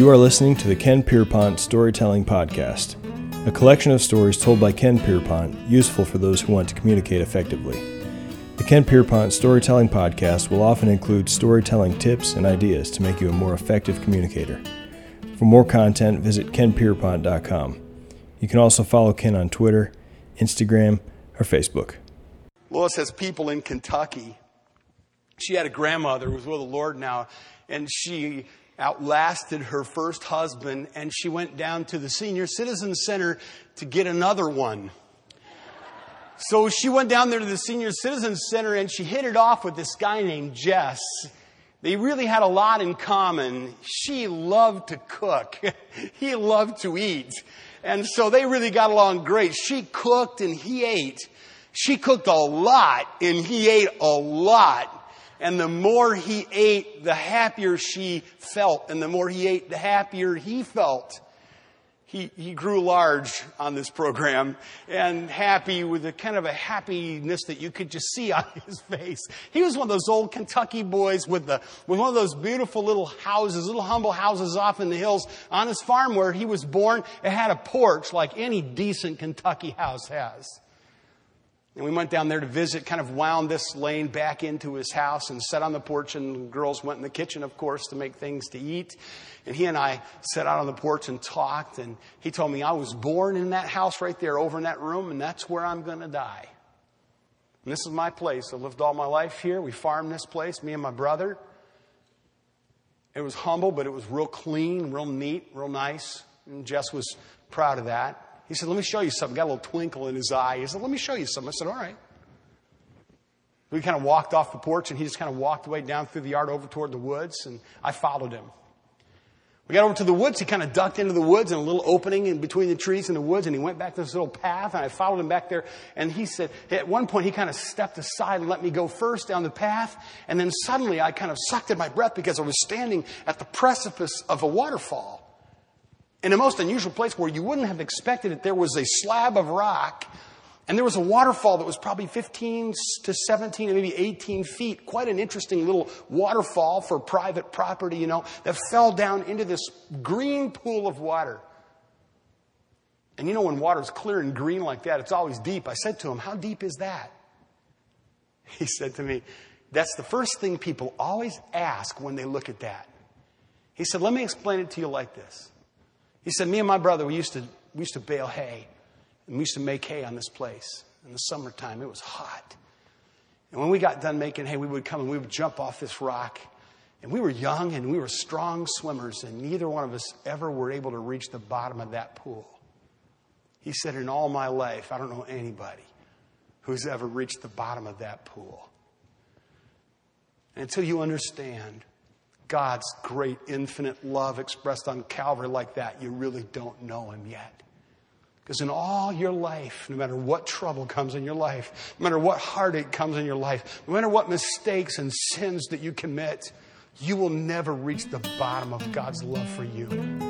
You are listening to the Ken Pierpont Storytelling Podcast, a collection of stories told by Ken Pierpont, useful for those who want to communicate effectively. The Ken Pierpont Storytelling Podcast will often include storytelling tips and ideas to make you a more effective communicator. For more content, visit kenpierpont.com. You can also follow Ken on Twitter, Instagram, or Facebook. Lois has people in Kentucky. She had a grandmother who was with the Lord now, and she outlasted her first husband, and she went down to the senior citizen center to get another one. So she went down there to the senior citizen center and she hit it off with this guy named Jess. They really had a lot in common. She loved to cook. he loved to eat. And so they really got along great. She cooked and he ate. She cooked a lot and he ate a lot. And the more he ate, the happier she felt. And the more he ate, the happier he felt. He, he grew large on this program and happy with a kind of a happiness that you could just see on his face. He was one of those old Kentucky boys with the, with one of those beautiful little houses, little humble houses off in the hills on his farm where he was born. It had a porch like any decent Kentucky house has. And we went down there to visit, kind of wound this lane back into his house and sat on the porch, and the girls went in the kitchen, of course, to make things to eat. And he and I sat out on the porch and talked, and he told me I was born in that house right there, over in that room, and that's where I'm going to die. And this is my place. I lived all my life here. We farmed this place, me and my brother. It was humble, but it was real clean, real neat, real nice. And Jess was proud of that. He said, Let me show you something. Got a little twinkle in his eye. He said, Let me show you something. I said, All right. We kind of walked off the porch and he just kind of walked away down through the yard over toward the woods and I followed him. We got over to the woods. He kind of ducked into the woods in a little opening in between the trees and the woods and he went back to this little path and I followed him back there and he said, at one point he kind of stepped aside and let me go first down the path and then suddenly I kind of sucked in my breath because I was standing at the precipice of a waterfall in a most unusual place where you wouldn't have expected it. There was a slab of rock and there was a waterfall that was probably 15 to 17, maybe 18 feet. Quite an interesting little waterfall for private property, you know, that fell down into this green pool of water. And you know, when water's clear and green like that, it's always deep. I said to him, How deep is that? He said to me, That's the first thing people always ask when they look at that. He said, Let me explain it to you like this. He said, Me and my brother, we used to, we used to bale hay, and we used to make hay on this place. In the summertime, it was hot. And when we got done making hay, we would come and we would jump off this rock. And we were young and we were strong swimmers, and neither one of us ever were able to reach the bottom of that pool. He said, In all my life, I don't know anybody who's ever reached the bottom of that pool. And until you understand God's great infinite love expressed on Calvary like that, you really don't know Him yet. Because in all your life, no matter what trouble comes in your life, no matter what heartache comes in your life, no matter what mistakes and sins that you commit, you will never reach the bottom of God's love for you.